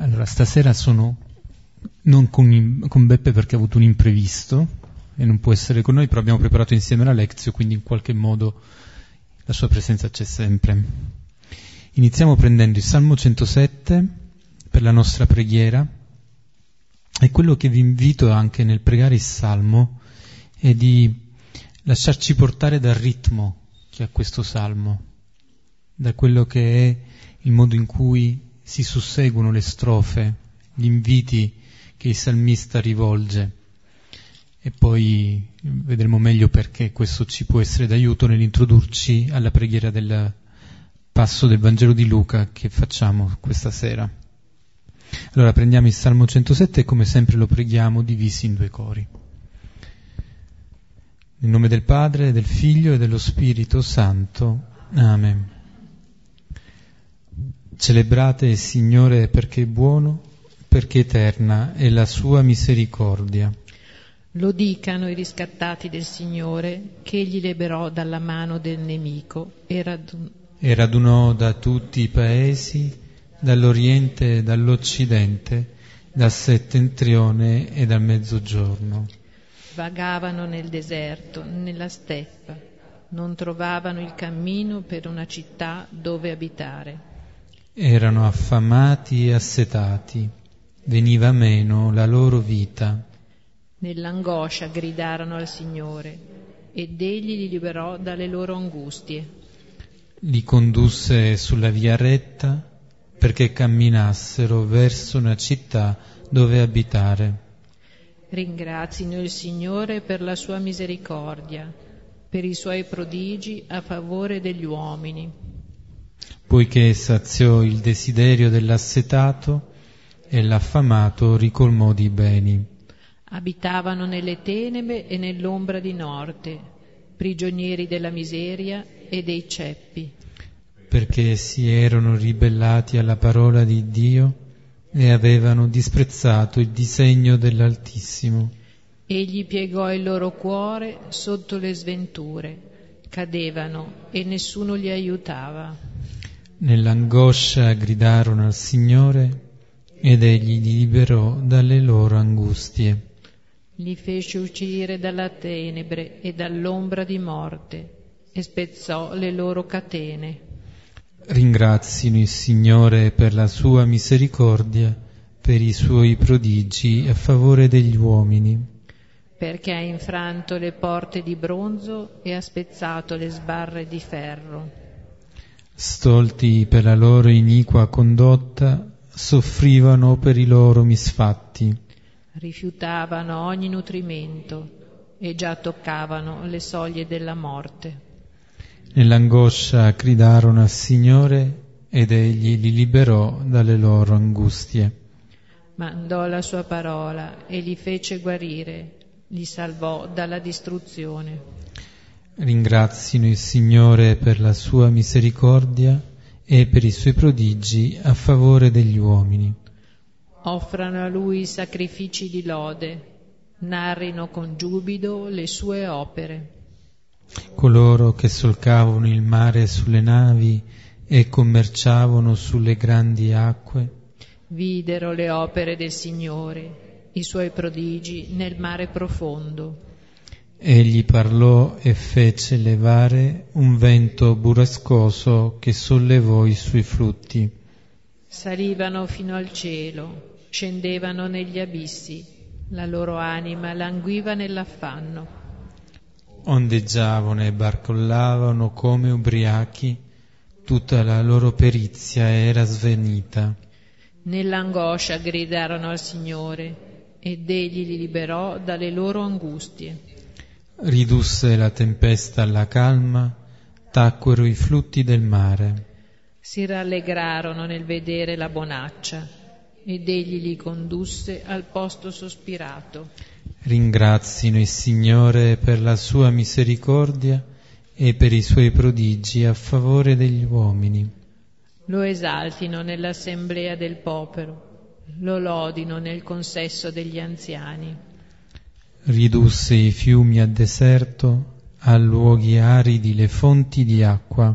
Allora, stasera sono non con, con, Beppe perché ha avuto un imprevisto e non può essere con noi, però abbiamo preparato insieme la lezione, quindi in qualche modo la sua presenza c'è sempre. Iniziamo prendendo il Salmo 107 per la nostra preghiera e quello che vi invito anche nel pregare il Salmo è di lasciarci portare dal ritmo che ha questo Salmo, da quello che è il modo in cui si susseguono le strofe, gli inviti che il salmista rivolge e poi vedremo meglio perché questo ci può essere d'aiuto nell'introdurci alla preghiera del passo del Vangelo di Luca che facciamo questa sera. Allora prendiamo il Salmo 107 e come sempre lo preghiamo divisi in due cori. Nel nome del Padre, del Figlio e dello Spirito Santo. Amen. Celebrate il Signore perché è buono, perché eterna è la sua misericordia. Lo dicano i riscattati del Signore, che egli liberò dalla mano del nemico e, radun- e radunò da tutti i paesi, dall'Oriente e dall'Occidente, dal settentrione e dal mezzogiorno. Vagavano nel deserto, nella steppa, non trovavano il cammino per una città dove abitare erano affamati e assetati, veniva meno la loro vita. Nell'angoscia gridarono al Signore ed egli li liberò dalle loro angustie. Li condusse sulla via retta perché camminassero verso una città dove abitare. Ringrazino il Signore per la sua misericordia, per i suoi prodigi a favore degli uomini poiché saziò il desiderio dell'assetato e l'affamato ricolmò di beni. Abitavano nelle tenebre e nell'ombra di norte, prigionieri della miseria e dei ceppi. Perché si erano ribellati alla parola di Dio e avevano disprezzato il disegno dell'Altissimo. Egli piegò il loro cuore sotto le sventure, cadevano e nessuno li aiutava. Nell'angoscia gridarono al Signore ed egli li liberò dalle loro angustie. Li fece uscire dalla tenebre e dall'ombra di morte e spezzò le loro catene. Ringrazino il Signore per la sua misericordia, per i suoi prodigi a favore degli uomini. Perché ha infranto le porte di bronzo e ha spezzato le sbarre di ferro stolti per la loro iniqua condotta, soffrivano per i loro misfatti. Rifiutavano ogni nutrimento e già toccavano le soglie della morte. Nell'angoscia gridarono al Signore ed egli li liberò dalle loro angustie. Mandò la sua parola e li fece guarire, li salvò dalla distruzione. Ringrazino il Signore per la sua misericordia e per i suoi prodigi a favore degli uomini. Offrano a Lui sacrifici di lode, narrino con giubilo le sue opere. Coloro che solcavano il mare sulle navi e commerciavano sulle grandi acque, videro le opere del Signore, i suoi prodigi nel mare profondo. Egli parlò e fece levare un vento burrascoso che sollevò i suoi frutti. Salivano fino al cielo, scendevano negli abissi, la loro anima languiva nell'affanno. Ondeggiavano e barcollavano come ubriachi, tutta la loro perizia era svenita. Nell'angoscia gridarono al Signore ed egli li liberò dalle loro angustie ridusse la tempesta alla calma, tacquero i flutti del mare. Si rallegrarono nel vedere la bonaccia ed egli li condusse al posto sospirato. Ringrazino il Signore per la sua misericordia e per i suoi prodigi a favore degli uomini. Lo esaltino nell'assemblea del popolo, lo lodino nel consesso degli anziani ridusse i fiumi a deserto, a luoghi aridi le fonti di acqua.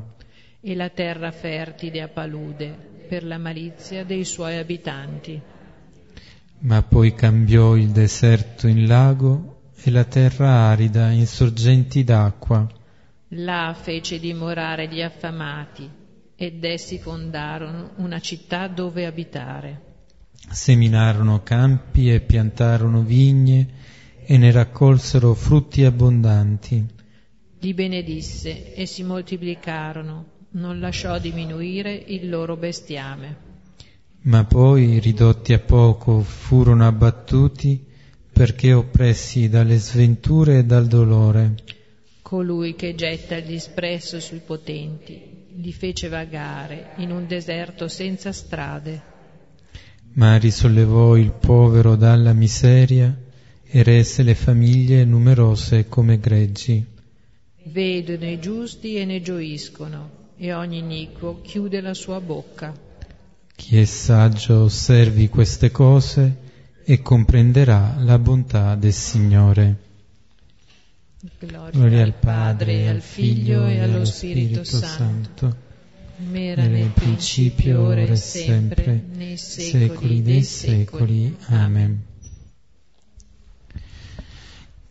E la terra fertile a palude, per la malizia dei suoi abitanti. Ma poi cambiò il deserto in lago e la terra arida in sorgenti d'acqua. Là fece dimorare gli affamati ed essi fondarono una città dove abitare. Seminarono campi e piantarono vigne e ne raccolsero frutti abbondanti. Li benedisse e si moltiplicarono, non lasciò diminuire il loro bestiame. Ma poi, ridotti a poco, furono abbattuti perché oppressi dalle sventure e dal dolore. Colui che getta il disprezzo sui potenti li fece vagare in un deserto senza strade. Ma risollevò il povero dalla miseria e rese le famiglie numerose come greggi. Vedono i giusti e ne gioiscono, e ogni iniquo chiude la sua bocca. Chi è saggio osservi queste cose e comprenderà la bontà del Signore. Gloria, Gloria al Padre, al Figlio e allo Spirito, Spirito Santo, era nel principio, ora e sempre, nei secoli dei secoli. Amen.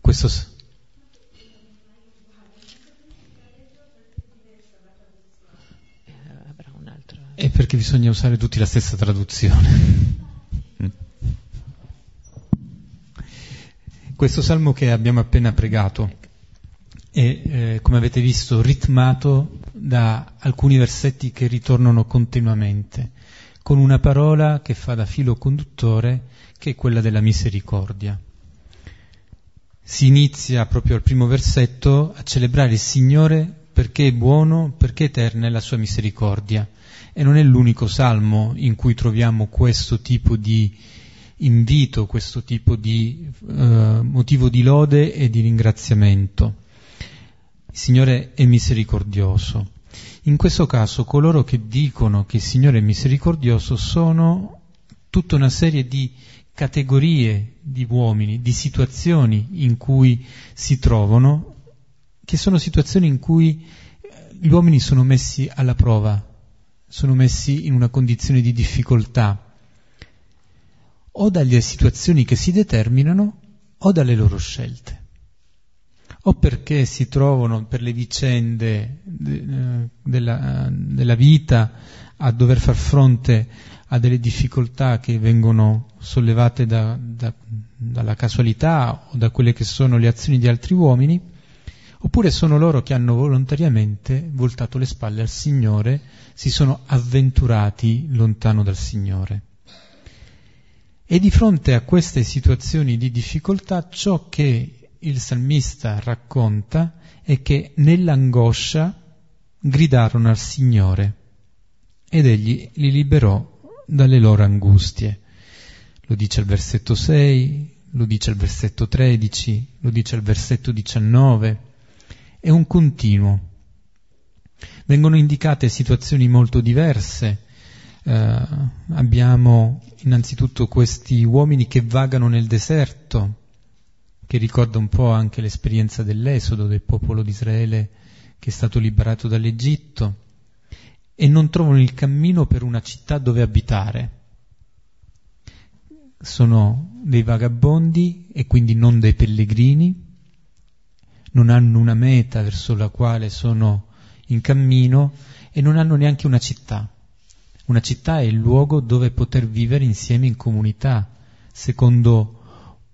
Questo è perché bisogna usare tutti la stessa traduzione. Questo salmo che abbiamo appena pregato è, eh, come avete visto, ritmato da alcuni versetti che ritornano continuamente, con una parola che fa da filo conduttore, che è quella della misericordia. Si inizia proprio al primo versetto a celebrare il Signore perché è buono, perché eterna è la sua misericordia. E non è l'unico salmo in cui troviamo questo tipo di invito, questo tipo di eh, motivo di lode e di ringraziamento. Il Signore è misericordioso. In questo caso coloro che dicono che il Signore è misericordioso sono tutta una serie di categorie di uomini, di situazioni in cui si trovano, che sono situazioni in cui gli uomini sono messi alla prova, sono messi in una condizione di difficoltà, o dalle situazioni che si determinano o dalle loro scelte, o perché si trovano per le vicende de, della, della vita a dover far fronte a delle difficoltà che vengono sollevate da, da, dalla casualità o da quelle che sono le azioni di altri uomini, oppure sono loro che hanno volontariamente voltato le spalle al Signore, si sono avventurati lontano dal Signore. E di fronte a queste situazioni di difficoltà ciò che il salmista racconta è che nell'angoscia gridarono al Signore ed egli li liberò dalle loro angustie. Lo dice al versetto 6, lo dice al versetto 13, lo dice al versetto 19. È un continuo. Vengono indicate situazioni molto diverse eh, abbiamo innanzitutto questi uomini che vagano nel deserto, che ricorda un po' anche l'esperienza dell'esodo del popolo di Israele che è stato liberato dall'Egitto, e non trovano il cammino per una città dove abitare. Sono dei vagabondi e quindi non dei pellegrini, non hanno una meta verso la quale sono in cammino e non hanno neanche una città. Una città è il luogo dove poter vivere insieme in comunità, secondo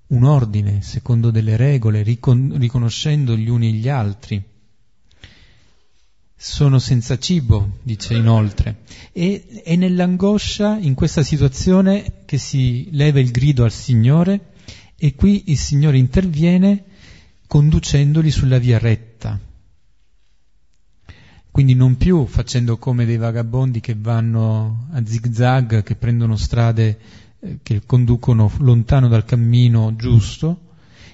un ordine, secondo delle regole, ricon- riconoscendo gli uni gli altri. Sono senza cibo, dice inoltre, e è nell'angoscia, in questa situazione, che si leva il grido al Signore e qui il Signore interviene conducendoli sulla via retta, quindi non più facendo come dei vagabondi che vanno a zigzag, che prendono strade eh, che conducono lontano dal cammino giusto,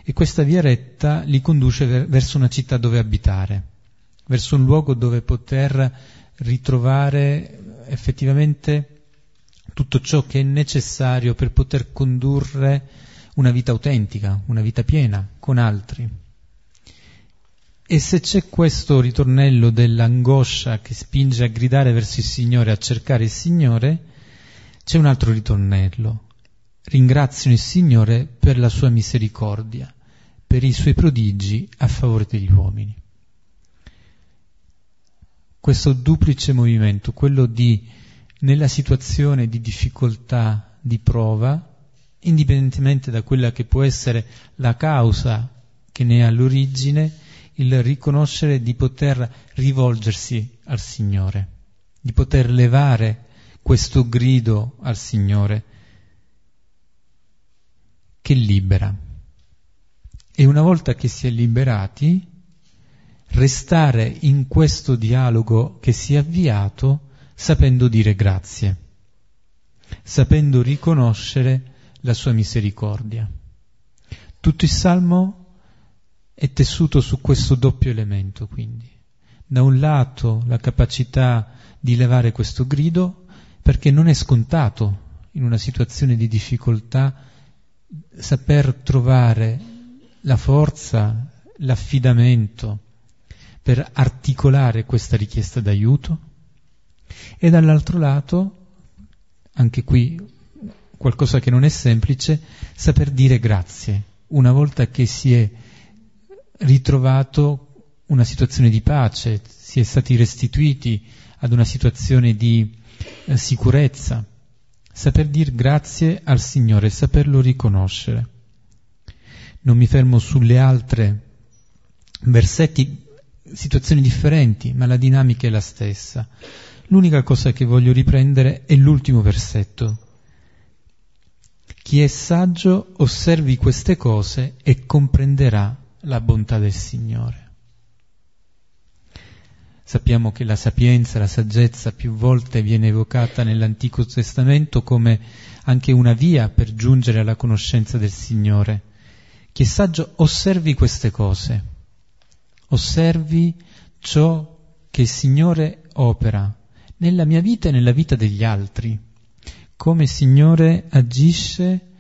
e questa via retta li conduce ver- verso una città dove abitare, verso un luogo dove poter ritrovare effettivamente tutto ciò che è necessario per poter condurre una vita autentica, una vita piena con altri. E se c'è questo ritornello dell'angoscia che spinge a gridare verso il Signore, a cercare il Signore, c'è un altro ritornello. Ringraziano il Signore per la sua misericordia, per i suoi prodigi a favore degli uomini. Questo duplice movimento, quello di, nella situazione di difficoltà, di prova, indipendentemente da quella che può essere la causa che ne è all'origine, il riconoscere di poter rivolgersi al Signore, di poter levare questo grido al Signore che libera. E una volta che si è liberati, restare in questo dialogo che si è avviato sapendo dire grazie, sapendo riconoscere la sua misericordia. Tutto il Salmo è tessuto su questo doppio elemento, quindi. Da un lato la capacità di levare questo grido, perché non è scontato in una situazione di difficoltà saper trovare la forza, l'affidamento per articolare questa richiesta d'aiuto e dall'altro lato, anche qui qualcosa che non è semplice, saper dire grazie una volta che si è ritrovato una situazione di pace, si è stati restituiti ad una situazione di eh, sicurezza. Saper dire grazie al Signore, saperlo riconoscere. Non mi fermo sulle altre versetti, situazioni differenti, ma la dinamica è la stessa. L'unica cosa che voglio riprendere è l'ultimo versetto. Chi è saggio osservi queste cose e comprenderà la bontà del Signore. Sappiamo che la sapienza, la saggezza più volte viene evocata nell'Antico Testamento come anche una via per giungere alla conoscenza del Signore. Chi è saggio osservi queste cose, osservi ciò che il Signore opera nella mia vita e nella vita degli altri, come il Signore agisce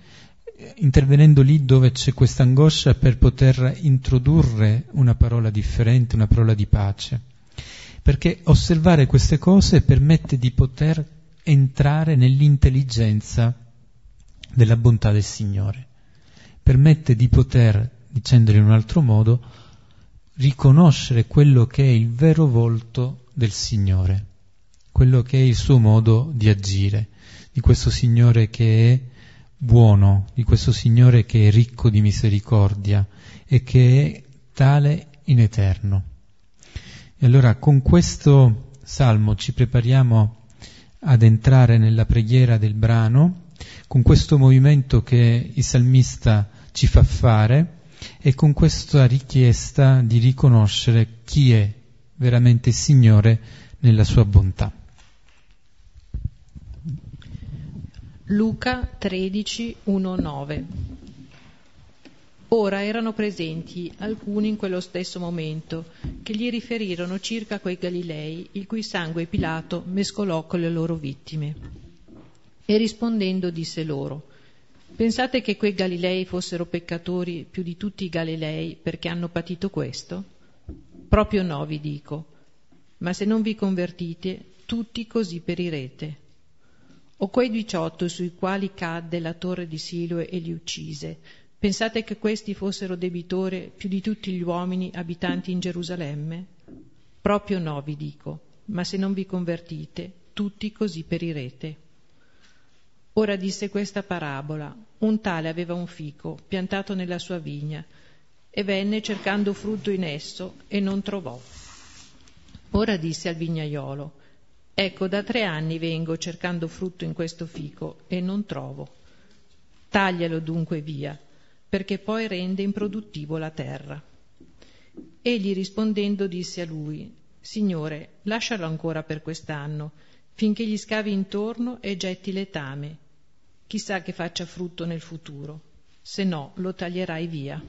intervenendo lì dove c'è questa angoscia per poter introdurre una parola differente, una parola di pace. Perché osservare queste cose permette di poter entrare nell'intelligenza della bontà del Signore. Permette di poter, dicendolo in un altro modo, riconoscere quello che è il vero volto del Signore, quello che è il suo modo di agire, di questo Signore che è buono, di questo Signore che è ricco di misericordia e che è tale in eterno. E allora con questo salmo ci prepariamo ad entrare nella preghiera del brano, con questo movimento che il salmista ci fa fare e con questa richiesta di riconoscere chi è veramente Signore nella sua bontà. Luca 13, 1, 9 Ora erano presenti alcuni in quello stesso momento che gli riferirono circa quei Galilei il cui sangue Pilato mescolò con le loro vittime. E rispondendo disse loro, Pensate che quei Galilei fossero peccatori più di tutti i Galilei perché hanno patito questo? Proprio no, vi dico. Ma se non vi convertite, tutti così perirete. O quei diciotto sui quali cadde la torre di Siloe e li uccise, pensate che questi fossero debitori più di tutti gli uomini abitanti in Gerusalemme? Proprio no, vi dico, ma se non vi convertite, tutti così perirete. Ora disse questa parabola. Un tale aveva un fico piantato nella sua vigna e venne cercando frutto in esso e non trovò. Ora disse al vignaiolo, Ecco, da tre anni vengo cercando frutto in questo fico e non trovo. Taglialo dunque via, perché poi rende improduttivo la terra. Egli rispondendo disse a lui, Signore, lascialo ancora per quest'anno, finché gli scavi intorno e getti letame. Chissà che faccia frutto nel futuro, se no lo taglierai via.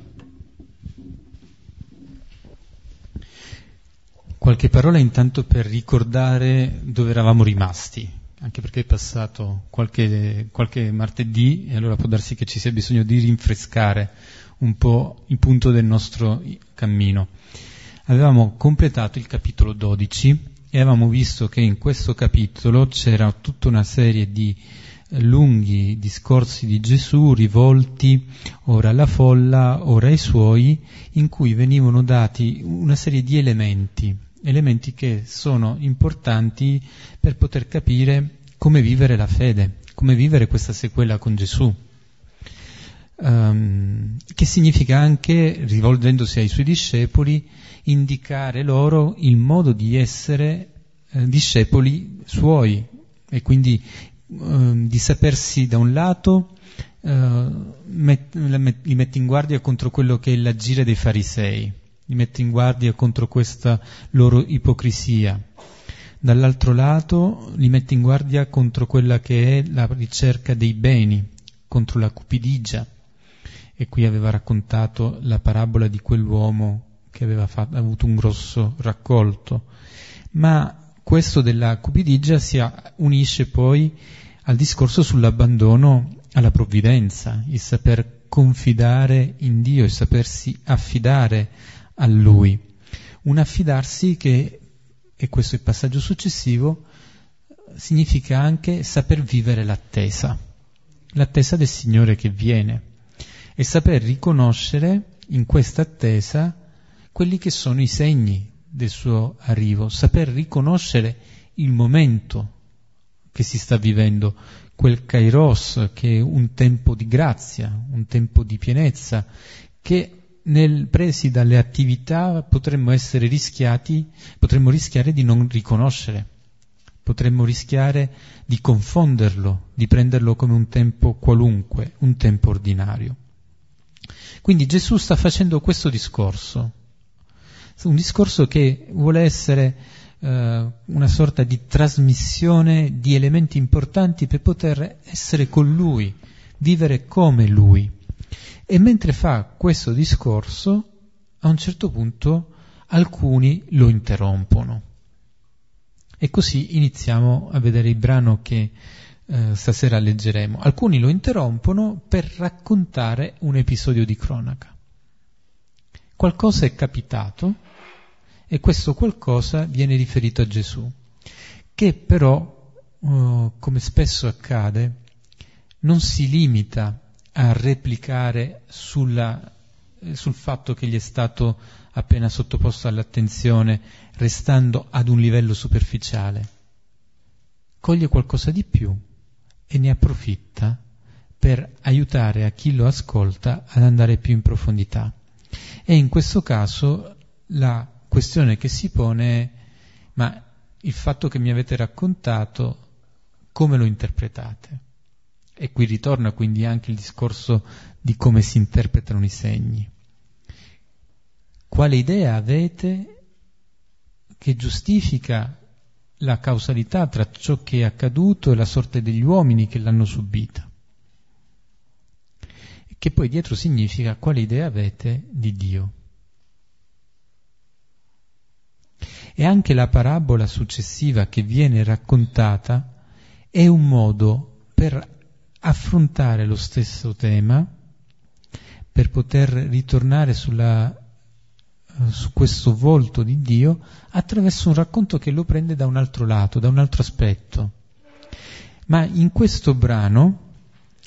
Qualche parola intanto per ricordare dove eravamo rimasti, anche perché è passato qualche, qualche martedì e allora può darsi che ci sia bisogno di rinfrescare un po' il punto del nostro cammino. avevamo completato il capitolo 12 e avevamo visto che in questo capitolo c'era tutta una serie di lunghi discorsi di Gesù rivolti ora alla folla, ora ai suoi, in cui venivano dati una serie di elementi, elementi che sono importanti per poter capire come vivere la fede, come vivere questa sequela con Gesù. Um, che significa anche, rivolgendosi ai suoi discepoli, indicare loro il modo di essere eh, discepoli suoi e quindi eh, di sapersi da un lato eh, met, li mette in guardia contro quello che è l'agire dei farisei, li mette in guardia contro questa loro ipocrisia. Dall'altro lato li mette in guardia contro quella che è la ricerca dei beni, contro la cupidigia. E qui aveva raccontato la parabola di quell'uomo che aveva fatto, avuto un grosso raccolto. Ma questo della cupidigia si unisce poi al discorso sull'abbandono alla provvidenza, il saper confidare in Dio, il sapersi affidare a Lui. Un affidarsi che, e questo è il passaggio successivo, significa anche saper vivere l'attesa, l'attesa del Signore che viene e saper riconoscere in questa attesa quelli che sono i segni del suo arrivo, saper riconoscere il momento che si sta vivendo, quel kairos che è un tempo di grazia, un tempo di pienezza, che nel, presi dalle attività potremmo essere rischiati, potremmo rischiare di non riconoscere, potremmo rischiare di confonderlo, di prenderlo come un tempo qualunque, un tempo ordinario. Quindi Gesù sta facendo questo discorso, un discorso che vuole essere eh, una sorta di trasmissione di elementi importanti per poter essere con Lui, vivere come Lui. E mentre fa questo discorso, a un certo punto alcuni lo interrompono. E così iniziamo a vedere il brano che eh, stasera leggeremo. Alcuni lo interrompono per raccontare un episodio di cronaca. Qualcosa è capitato e questo qualcosa viene riferito a Gesù, che però, uh, come spesso accade, non si limita a replicare sulla, eh, sul fatto che gli è stato appena sottoposto all'attenzione, restando ad un livello superficiale. Coglie qualcosa di più e ne approfitta per aiutare a chi lo ascolta ad andare più in profondità. E in questo caso la questione che si pone è ma il fatto che mi avete raccontato, come lo interpretate? E qui ritorna quindi anche il discorso di come si interpretano i segni. Quale idea avete che giustifica la causalità tra ciò che è accaduto e la sorte degli uomini che l'hanno subita? Che poi dietro significa quale idea avete di Dio? E anche la parabola successiva che viene raccontata è un modo per affrontare lo stesso tema, per poter ritornare sulla, su questo volto di Dio attraverso un racconto che lo prende da un altro lato, da un altro aspetto. Ma in questo brano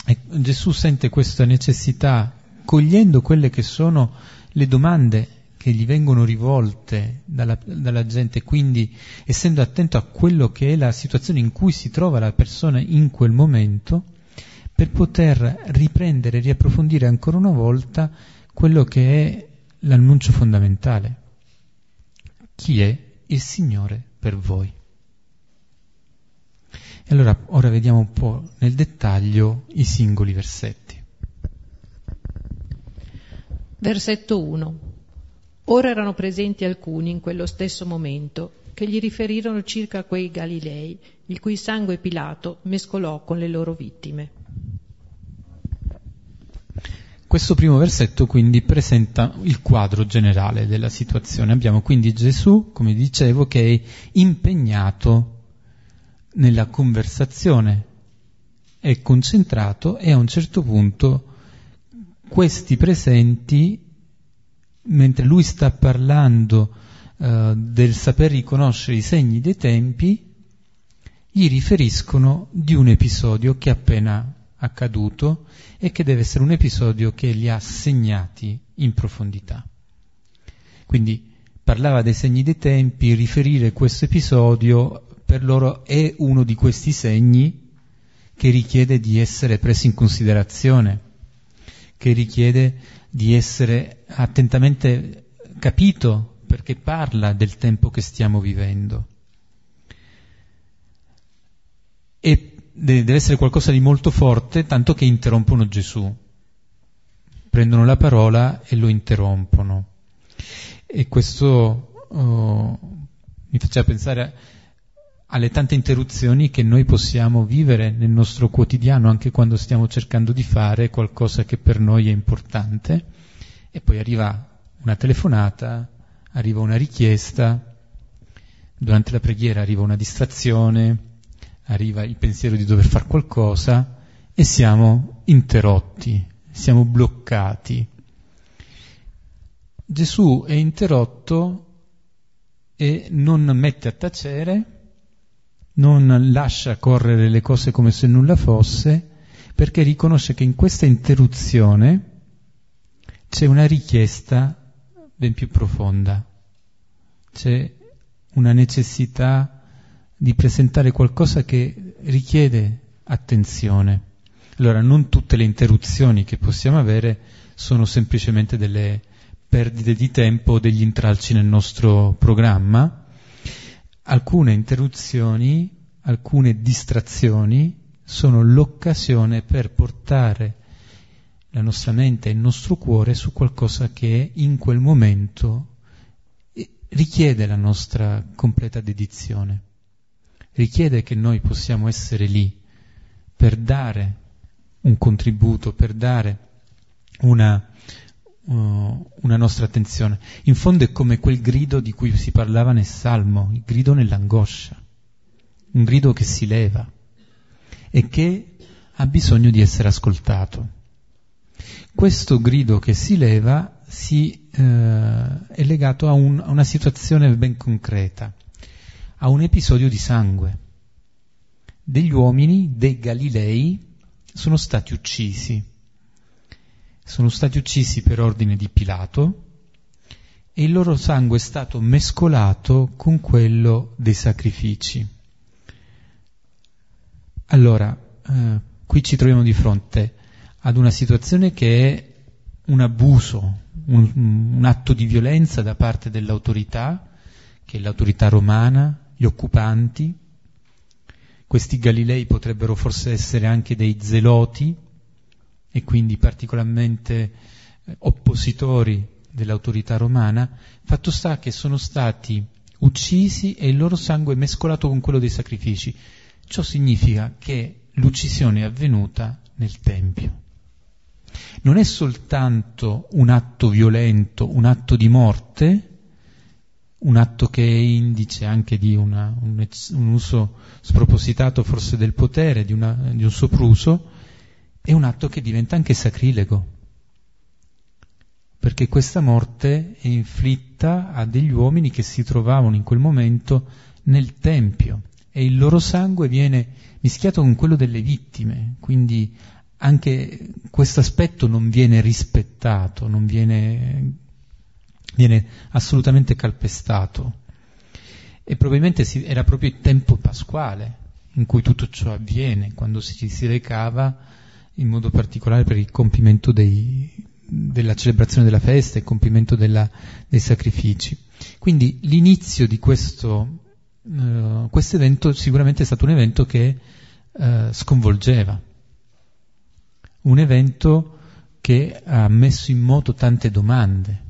eh, Gesù sente questa necessità, cogliendo quelle che sono le domande che gli vengono rivolte dalla, dalla, gente, quindi essendo attento a quello che è la situazione in cui si trova la persona in quel momento, per poter riprendere riapprofondire ancora una volta quello che è l'annuncio fondamentale. Chi è il Signore per voi? E allora ora vediamo un po' nel dettaglio i singoli versetti. Versetto 1. Ora erano presenti alcuni in quello stesso momento che gli riferirono circa quei Galilei, il cui sangue Pilato mescolò con le loro vittime. Questo primo versetto quindi presenta il quadro generale della situazione. Abbiamo quindi Gesù, come dicevo, che è impegnato nella conversazione, è concentrato e a un certo punto questi presenti mentre lui sta parlando eh, del saper riconoscere i segni dei tempi, gli riferiscono di un episodio che è appena accaduto e che deve essere un episodio che li ha segnati in profondità. Quindi parlava dei segni dei tempi, riferire questo episodio per loro è uno di questi segni che richiede di essere preso in considerazione, che richiede di essere attentamente capito perché parla del tempo che stiamo vivendo. E deve essere qualcosa di molto forte, tanto che interrompono Gesù. Prendono la parola e lo interrompono. E questo oh, mi faceva pensare alle tante interruzioni che noi possiamo vivere nel nostro quotidiano, anche quando stiamo cercando di fare qualcosa che per noi è importante, e poi arriva una telefonata, arriva una richiesta, durante la preghiera arriva una distrazione, arriva il pensiero di dover fare qualcosa e siamo interrotti, siamo bloccati. Gesù è interrotto e non mette a tacere, non lascia correre le cose come se nulla fosse, perché riconosce che in questa interruzione c'è una richiesta ben più profonda, c'è una necessità di presentare qualcosa che richiede attenzione. Allora non tutte le interruzioni che possiamo avere sono semplicemente delle perdite di tempo degli intralci nel nostro programma, alcune interruzioni, alcune distrazioni sono l'occasione per portare la nostra mente e il nostro cuore su qualcosa che in quel momento richiede la nostra completa dedizione, richiede che noi possiamo essere lì per dare un contributo, per dare una, uh, una nostra attenzione. In fondo è come quel grido di cui si parlava nel Salmo, il grido nell'angoscia, un grido che si leva e che ha bisogno di essere ascoltato. Questo grido che si leva si, eh, è legato a, un, a una situazione ben concreta, a un episodio di sangue. Degli uomini, dei Galilei, sono stati uccisi sono stati uccisi per ordine di Pilato e il loro sangue è stato mescolato con quello dei sacrifici. Allora, eh, qui ci troviamo di fronte ad una situazione che è un abuso, un, un atto di violenza da parte dell'autorità, che è l'autorità romana, gli occupanti. Questi Galilei potrebbero forse essere anche dei zeloti, e quindi particolarmente eh, oppositori dell'autorità romana, fatto sta che sono stati uccisi e il loro sangue mescolato con quello dei sacrifici. Ciò significa che l'uccisione è avvenuta nel Tempio. Non è soltanto un atto violento, un atto di morte, un atto che è indice anche di una, un, un, uso spropositato forse del potere, di, una, di un sopruso, è un atto che diventa anche sacrilego, perché questa morte è inflitta a degli uomini che si trovavano in quel momento nel Tempio e il loro sangue viene mischiato con quello delle vittime, quindi anche questo aspetto non viene rispettato, non viene, viene assolutamente calpestato. E probabilmente era proprio il tempo pasquale in cui tutto ciò avviene, quando si, si recava in modo particolare per il compimento dei, della celebrazione della festa, il compimento della, dei sacrifici. Quindi l'inizio di questo uh, evento sicuramente è stato un evento che uh, sconvolgeva, un evento che ha messo in moto tante domande.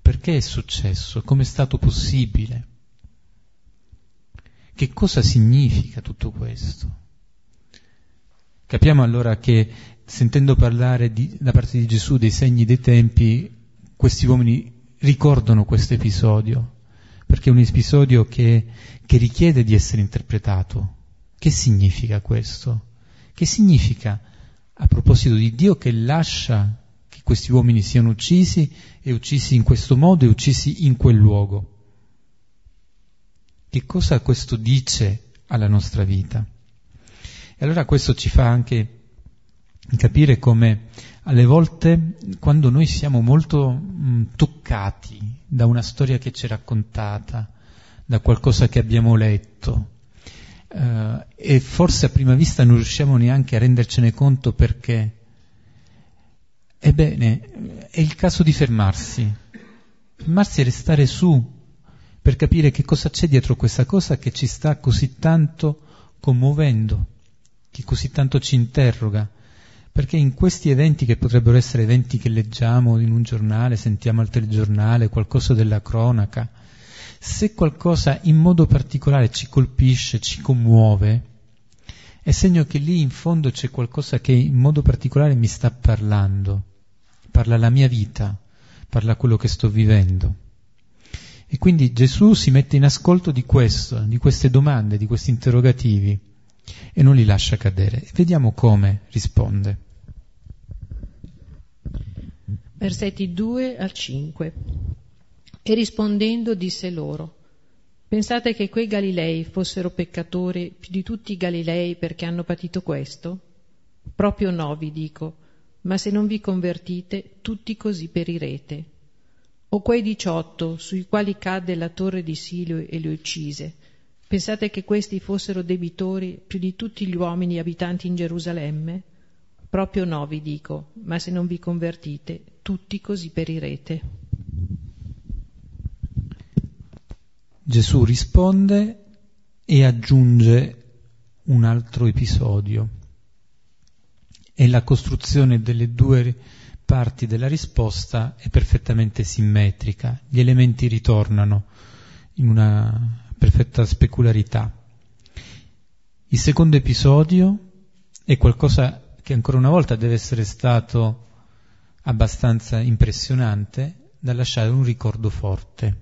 Perché è successo? Come è stato possibile? Che cosa significa tutto questo? Capiamo allora che sentendo parlare di, da parte di Gesù dei segni dei tempi, questi uomini ricordano questo episodio, perché è un episodio che, che richiede di essere interpretato. Che significa questo? Che significa, a proposito di Dio, che lascia che questi uomini siano uccisi e uccisi in questo modo e uccisi in quel luogo? Che cosa questo dice alla nostra vita? E allora questo ci fa anche capire come alle volte quando noi siamo molto mh, toccati da una storia che ci è raccontata, da qualcosa che abbiamo letto, eh, e forse a prima vista non riusciamo neanche a rendercene conto perché, ebbene, è il caso di fermarsi, fermarsi e restare su per capire che cosa c'è dietro questa cosa che ci sta così tanto commuovendo, che così tanto ci interroga? Perché in questi eventi, che potrebbero essere eventi che leggiamo in un giornale, sentiamo al telegiornale, qualcosa della cronaca, se qualcosa in modo particolare ci colpisce, ci commuove, è segno che lì in fondo c'è qualcosa che in modo particolare mi sta parlando, parla la mia vita, parla quello che sto vivendo. E quindi Gesù si mette in ascolto di questo, di queste domande, di questi interrogativi e non li lascia cadere. Vediamo come risponde. Versetti 2 al 5. E rispondendo disse loro, Pensate che quei Galilei fossero peccatori più di tutti i Galilei perché hanno patito questo? Proprio no, vi dico, ma se non vi convertite, tutti così perirete. O quei diciotto sui quali cadde la torre di Silo e li uccise, Pensate che questi fossero debitori più di tutti gli uomini abitanti in Gerusalemme? Proprio no, vi dico, ma se non vi convertite, tutti così perirete. Gesù risponde e aggiunge un altro episodio. E la costruzione delle due parti della risposta è perfettamente simmetrica. Gli elementi ritornano in una perfetta specularità. Il secondo episodio è qualcosa che ancora una volta deve essere stato abbastanza impressionante da lasciare un ricordo forte,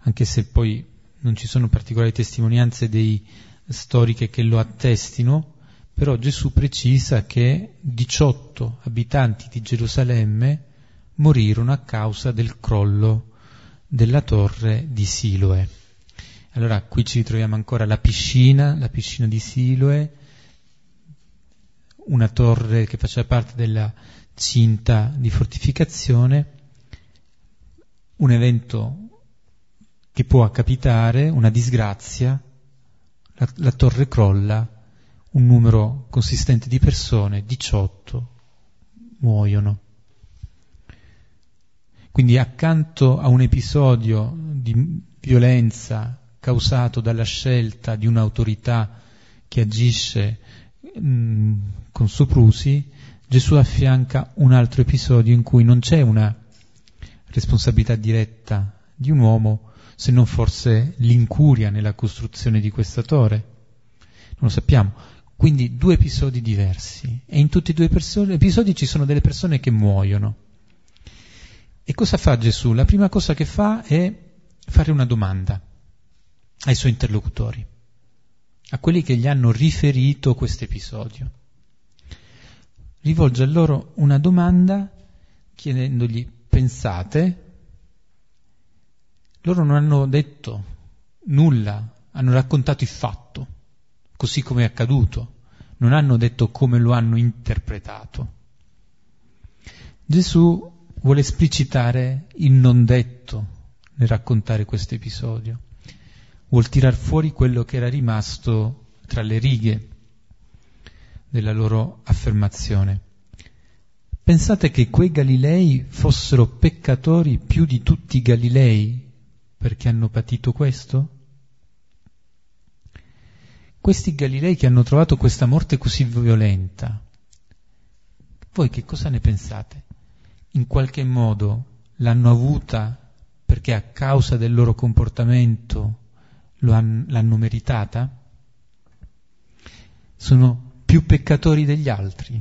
anche se poi non ci sono particolari testimonianze dei storiche che lo attestino, però Gesù precisa che 18 abitanti di Gerusalemme morirono a causa del crollo della torre di Siloe. Allora qui ci ritroviamo ancora la piscina, la piscina di Siloe, una torre che faceva parte della cinta di fortificazione, un evento che può capitare, una disgrazia, la, la torre crolla, un numero consistente di persone, 18, muoiono. Quindi accanto a un episodio di violenza causato dalla scelta di un'autorità che agisce mh, con soprusi, Gesù affianca un altro episodio in cui non c'è una responsabilità diretta di un uomo, se non forse l'incuria nella costruzione di questa torre. Non lo sappiamo. Quindi due episodi diversi. E in tutti e due gli episodi ci sono delle persone che muoiono. E cosa fa Gesù? La prima cosa che fa è fare una domanda ai suoi interlocutori, a quelli che gli hanno riferito questo episodio. Rivolge a loro una domanda chiedendogli pensate, loro non hanno detto nulla, hanno raccontato il fatto, così come è accaduto, non hanno detto come lo hanno interpretato. Gesù vuole esplicitare il non detto nel raccontare questo episodio vuol tirar fuori quello che era rimasto tra le righe della loro affermazione. Pensate che quei Galilei fossero peccatori più di tutti i Galilei perché hanno patito questo? Questi Galilei che hanno trovato questa morte così violenta, voi che cosa ne pensate? In qualche modo l'hanno avuta perché a causa del loro comportamento han, l'hanno meritata? Sono più peccatori degli altri.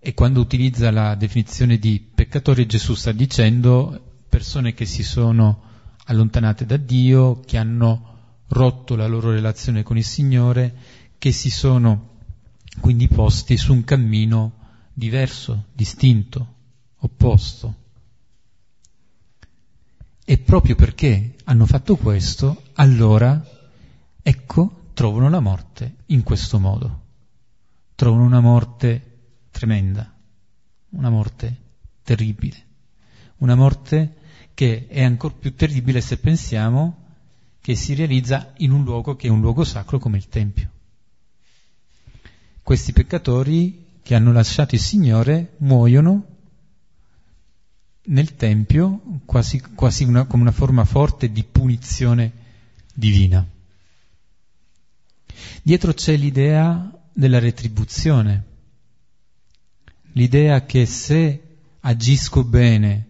E quando utilizza la definizione di peccatori Gesù sta dicendo persone che si sono allontanate da Dio, che hanno rotto la loro relazione con il Signore, che si sono quindi posti su un cammino diverso, distinto, opposto. E proprio perché hanno fatto questo, allora, ecco, trovano la morte in questo modo. Trovano una morte tremenda, una morte terribile, una morte che è ancora più terribile se pensiamo che si realizza in un luogo che è un luogo sacro come il Tempio. Questi peccatori che hanno lasciato il Signore muoiono nel Tempio quasi, quasi una, come una forma forte di punizione divina. Dietro c'è l'idea della retribuzione, l'idea che se agisco bene,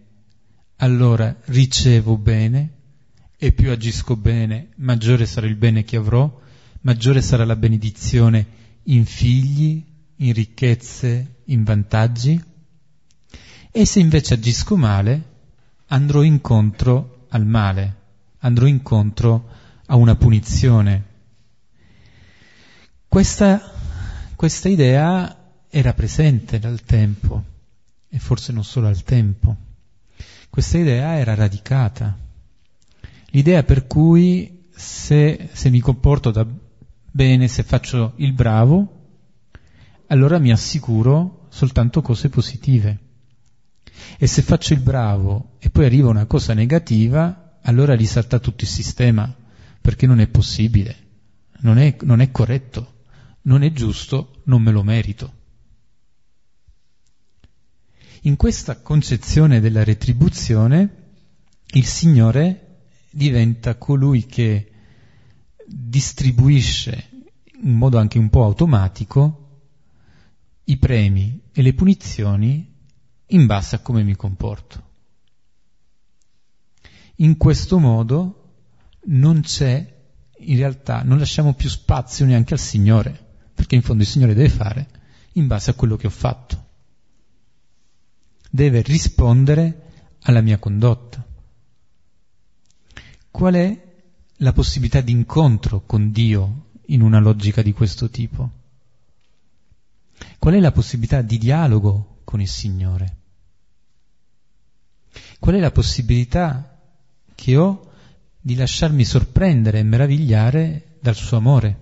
allora ricevo bene, e più agisco bene, maggiore sarà il bene che avrò, maggiore sarà la benedizione in figli, in ricchezze, in vantaggi. E se invece agisco male, andrò incontro al male, andrò incontro a una punizione. Questa, questa idea era presente dal tempo, e forse non solo al tempo. Questa idea era radicata. L'idea per cui se, se mi comporto da bene, se faccio il bravo, allora mi assicuro soltanto cose positive. E se faccio il bravo e poi arriva una cosa negativa, allora risalta tutto il sistema, perché non è possibile, non è, non è corretto, non è giusto, non me lo merito. In questa concezione della retribuzione, il Signore diventa colui che distribuisce in modo anche un po' automatico i premi e le punizioni in base a come mi comporto. In questo modo non c'è, in realtà, non lasciamo più spazio neanche al Signore, perché in fondo il Signore deve fare in base a quello che ho fatto. Deve rispondere alla mia condotta. Qual è la possibilità di incontro con Dio in una logica di questo tipo? Qual è la possibilità di dialogo con il Signore? Qual è la possibilità che ho di lasciarmi sorprendere e meravigliare dal suo amore,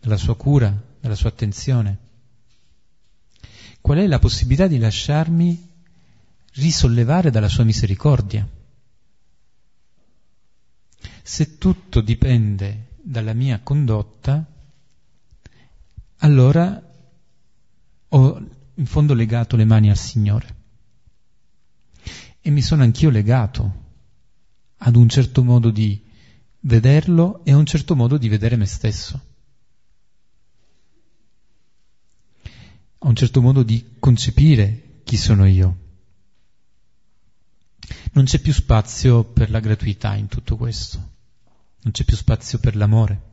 dalla sua cura, dalla sua attenzione? Qual è la possibilità di lasciarmi risollevare dalla sua misericordia? Se tutto dipende dalla mia condotta, allora ho in fondo legato le mani al Signore. E mi sono anch'io legato ad un certo modo di vederlo e a un certo modo di vedere me stesso. A un certo modo di concepire chi sono io. Non c'è più spazio per la gratuità in tutto questo non c'è più spazio per l'amore.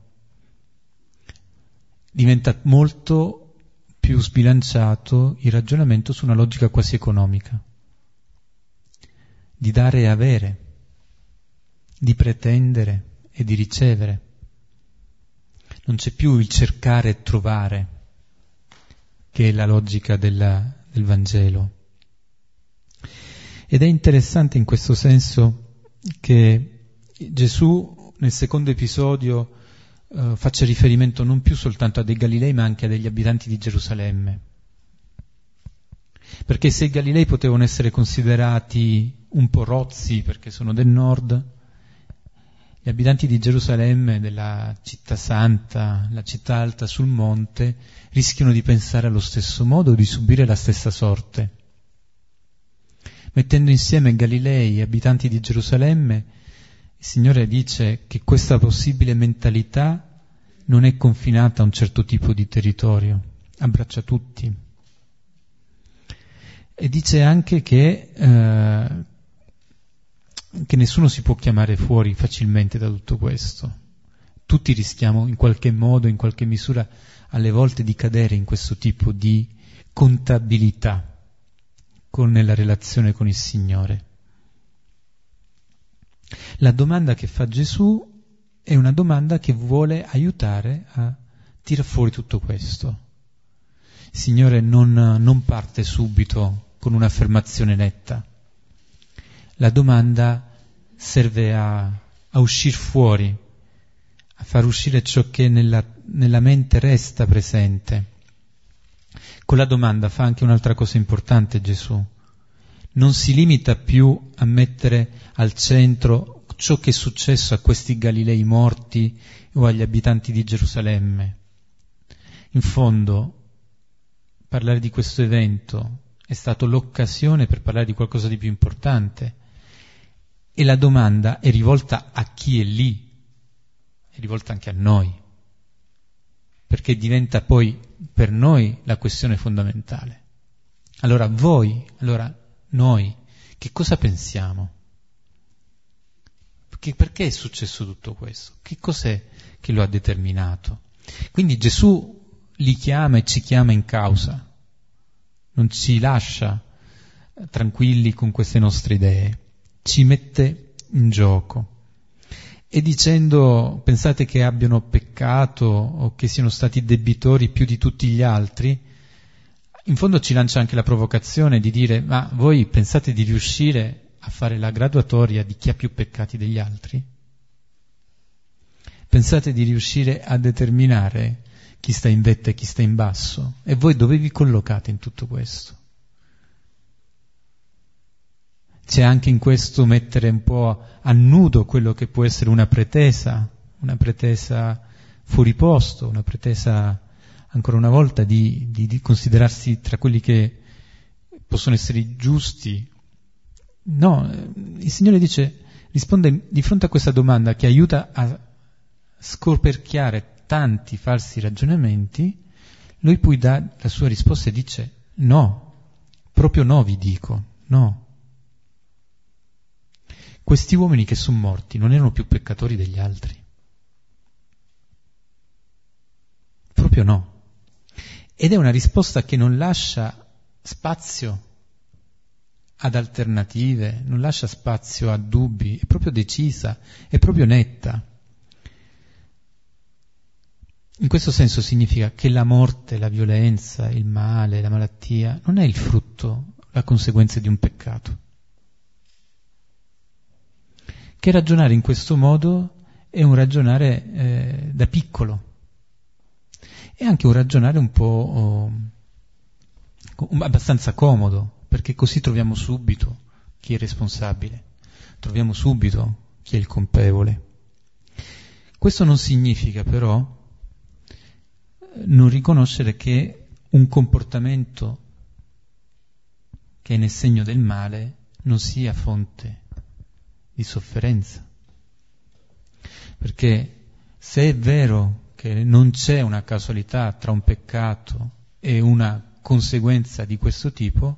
Diventa molto più sbilanciato il ragionamento su una logica quasi economica, di dare e avere, di pretendere e di ricevere. Non c'è più il cercare e trovare, che è la logica della, del Vangelo. Ed è interessante in questo senso che Gesù nel secondo episodio eh, faccia riferimento non più soltanto a dei Galilei ma anche a degli abitanti di Gerusalemme. Perché se i Galilei potevano essere considerati un po' rozzi perché sono del nord, gli abitanti di Gerusalemme, della città santa, la città alta sul monte, rischiano di pensare allo stesso modo, di subire la stessa sorte. Mettendo insieme Galilei e abitanti di Gerusalemme, il Signore dice che questa possibile mentalità non è confinata a un certo tipo di territorio, abbraccia tutti. E dice anche che, eh, che nessuno si può chiamare fuori facilmente da tutto questo. Tutti rischiamo in qualche modo, in qualche misura, alle volte di cadere in questo tipo di contabilità con la relazione con il Signore. La domanda che fa Gesù è una domanda che vuole aiutare a tirare fuori tutto questo. Il Signore non, non parte subito con un'affermazione netta. La domanda serve a, a uscire fuori, a far uscire ciò che nella, nella mente resta presente. Con la domanda fa anche un'altra cosa importante Gesù. Non si limita più a mettere al centro ciò che è successo a questi Galilei morti o agli abitanti di Gerusalemme. In fondo, parlare di questo evento è stato l'occasione per parlare di qualcosa di più importante. E la domanda è rivolta a chi è lì, è rivolta anche a noi, perché diventa poi per noi la questione fondamentale. Allora voi, allora noi, che cosa pensiamo? Perché, perché è successo tutto questo? Che cos'è che lo ha determinato? Quindi Gesù li chiama e ci chiama in causa non ci lascia tranquilli con queste nostre idee, ci mette in gioco. E dicendo, pensate che abbiano peccato o che siano stati debitori più di tutti gli altri, in fondo ci lancia anche la provocazione di dire, ma voi pensate di riuscire a fare la graduatoria di chi ha più peccati degli altri? Pensate di riuscire a determinare chi sta in vetta e chi sta in basso. E voi dove vi collocate in tutto questo? C'è anche in questo mettere un po' a nudo quello che può essere una pretesa, una pretesa fuori posto, una pretesa ancora una volta di, di, di considerarsi tra quelli che possono essere giusti. No, il Signore dice, risponde di fronte a questa domanda che aiuta a scoperchiare tanti falsi ragionamenti, lui poi dà la sua risposta e dice no, proprio no vi dico, no. Questi uomini che sono morti non erano più peccatori degli altri. Proprio no. Ed è una risposta che non lascia spazio ad alternative, non lascia spazio a dubbi, è proprio decisa, è proprio netta. In questo senso significa che la morte, la violenza, il male, la malattia non è il frutto, la conseguenza di un peccato. Che ragionare in questo modo è un ragionare eh, da piccolo, è anche un ragionare un po' oh, abbastanza comodo, perché così troviamo subito chi è responsabile, troviamo subito chi è il colpevole. Questo non significa però non riconoscere che un comportamento che è nel segno del male non sia fonte di sofferenza. Perché se è vero che non c'è una casualità tra un peccato e una conseguenza di questo tipo,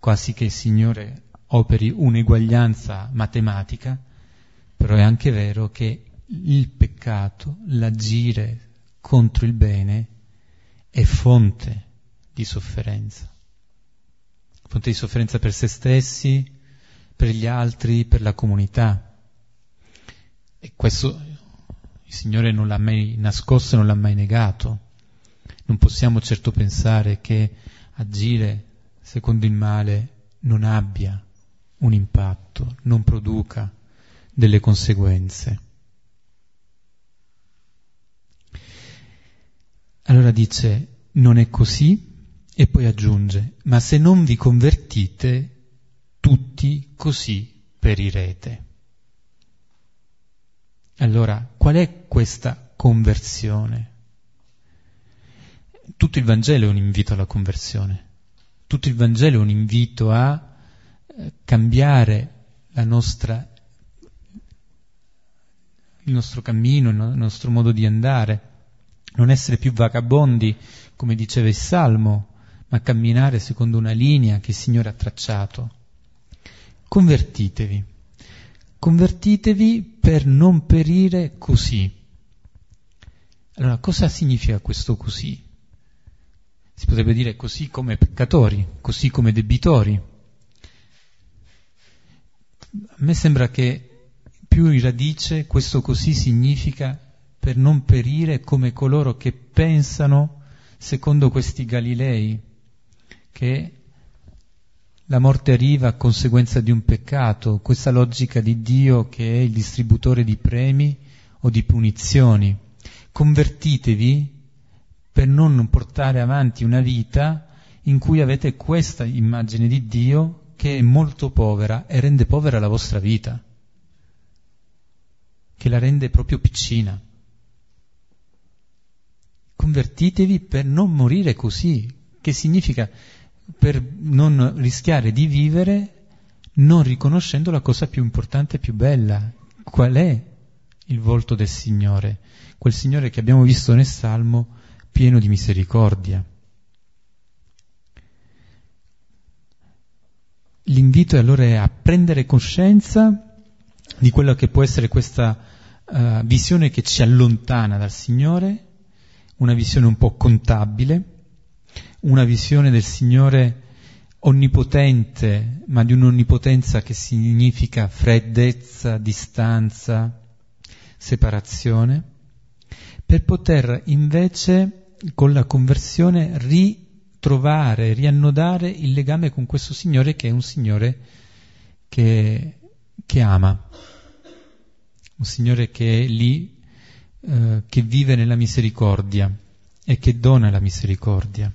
quasi che il Signore operi un'eguaglianza matematica, però è anche vero che il peccato, l'agire contro il bene è fonte di sofferenza. Fonte di sofferenza per se stessi, per gli altri, per la comunità. E questo il Signore non l'ha mai nascosto e non l'ha mai negato. Non possiamo certo pensare che agire secondo il male non abbia un impatto, non produca delle conseguenze. Allora dice, non è così e poi aggiunge, ma se non vi convertite, tutti così perirete. Allora, qual è questa conversione? Tutto il Vangelo è un invito alla conversione, tutto il Vangelo è un invito a eh, cambiare nostra, il nostro cammino, il nostro modo di andare non essere più vagabondi, come diceva il Salmo, ma camminare secondo una linea che il Signore ha tracciato. Convertitevi. Convertitevi per non perire così. Allora, cosa significa questo così? Si potrebbe dire così come peccatori, così come debitori. A me sembra che più in radice questo così significa per non perire come coloro che pensano secondo questi Galilei, che la morte arriva a conseguenza di un peccato, questa logica di Dio che è il distributore di premi o di punizioni. Convertitevi per non portare avanti una vita in cui avete questa immagine di Dio che è molto povera e rende povera la vostra vita, che la rende proprio piccina. Convertitevi per non morire così, che significa per non rischiare di vivere non riconoscendo la cosa più importante e più bella. Qual è il volto del Signore? Quel Signore che abbiamo visto nel Salmo pieno di misericordia. L'invito allora è a prendere coscienza di quella che può essere questa uh, visione che ci allontana dal Signore, una visione un po' contabile, una visione del Signore onnipotente, ma di un'onnipotenza che significa freddezza, distanza, separazione, per poter invece con la conversione ritrovare, riannodare il legame con questo Signore che è un Signore che, che ama, un Signore che è lì, eh, che vive nella misericordia e che dona la misericordia.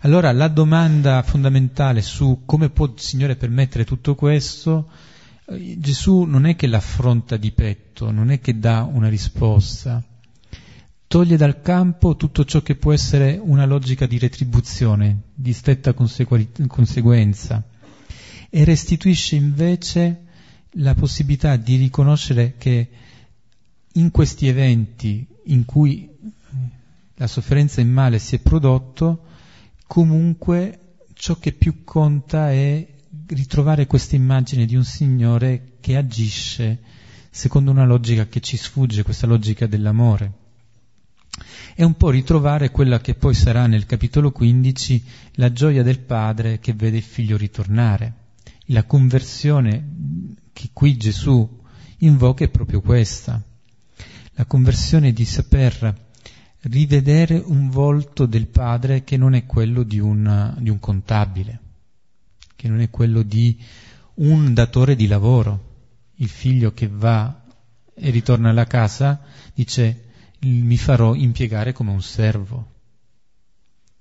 Allora la domanda fondamentale su come può il Signore permettere tutto questo, eh, Gesù non è che l'affronta di petto, non è che dà una risposta, toglie dal campo tutto ciò che può essere una logica di retribuzione, di stretta conseguenza, e restituisce invece la possibilità di riconoscere che in questi eventi in cui la sofferenza e il male si è prodotto, comunque ciò che più conta è ritrovare questa immagine di un Signore che agisce secondo una logica che ci sfugge, questa logica dell'amore. E un po' ritrovare quella che poi sarà nel capitolo 15 la gioia del padre che vede il figlio ritornare. La conversione che qui Gesù invoca è proprio questa, la conversione di saper rivedere un volto del padre che non è quello di un, di un contabile, che non è quello di un datore di lavoro. Il figlio che va e ritorna alla casa dice mi farò impiegare come un servo.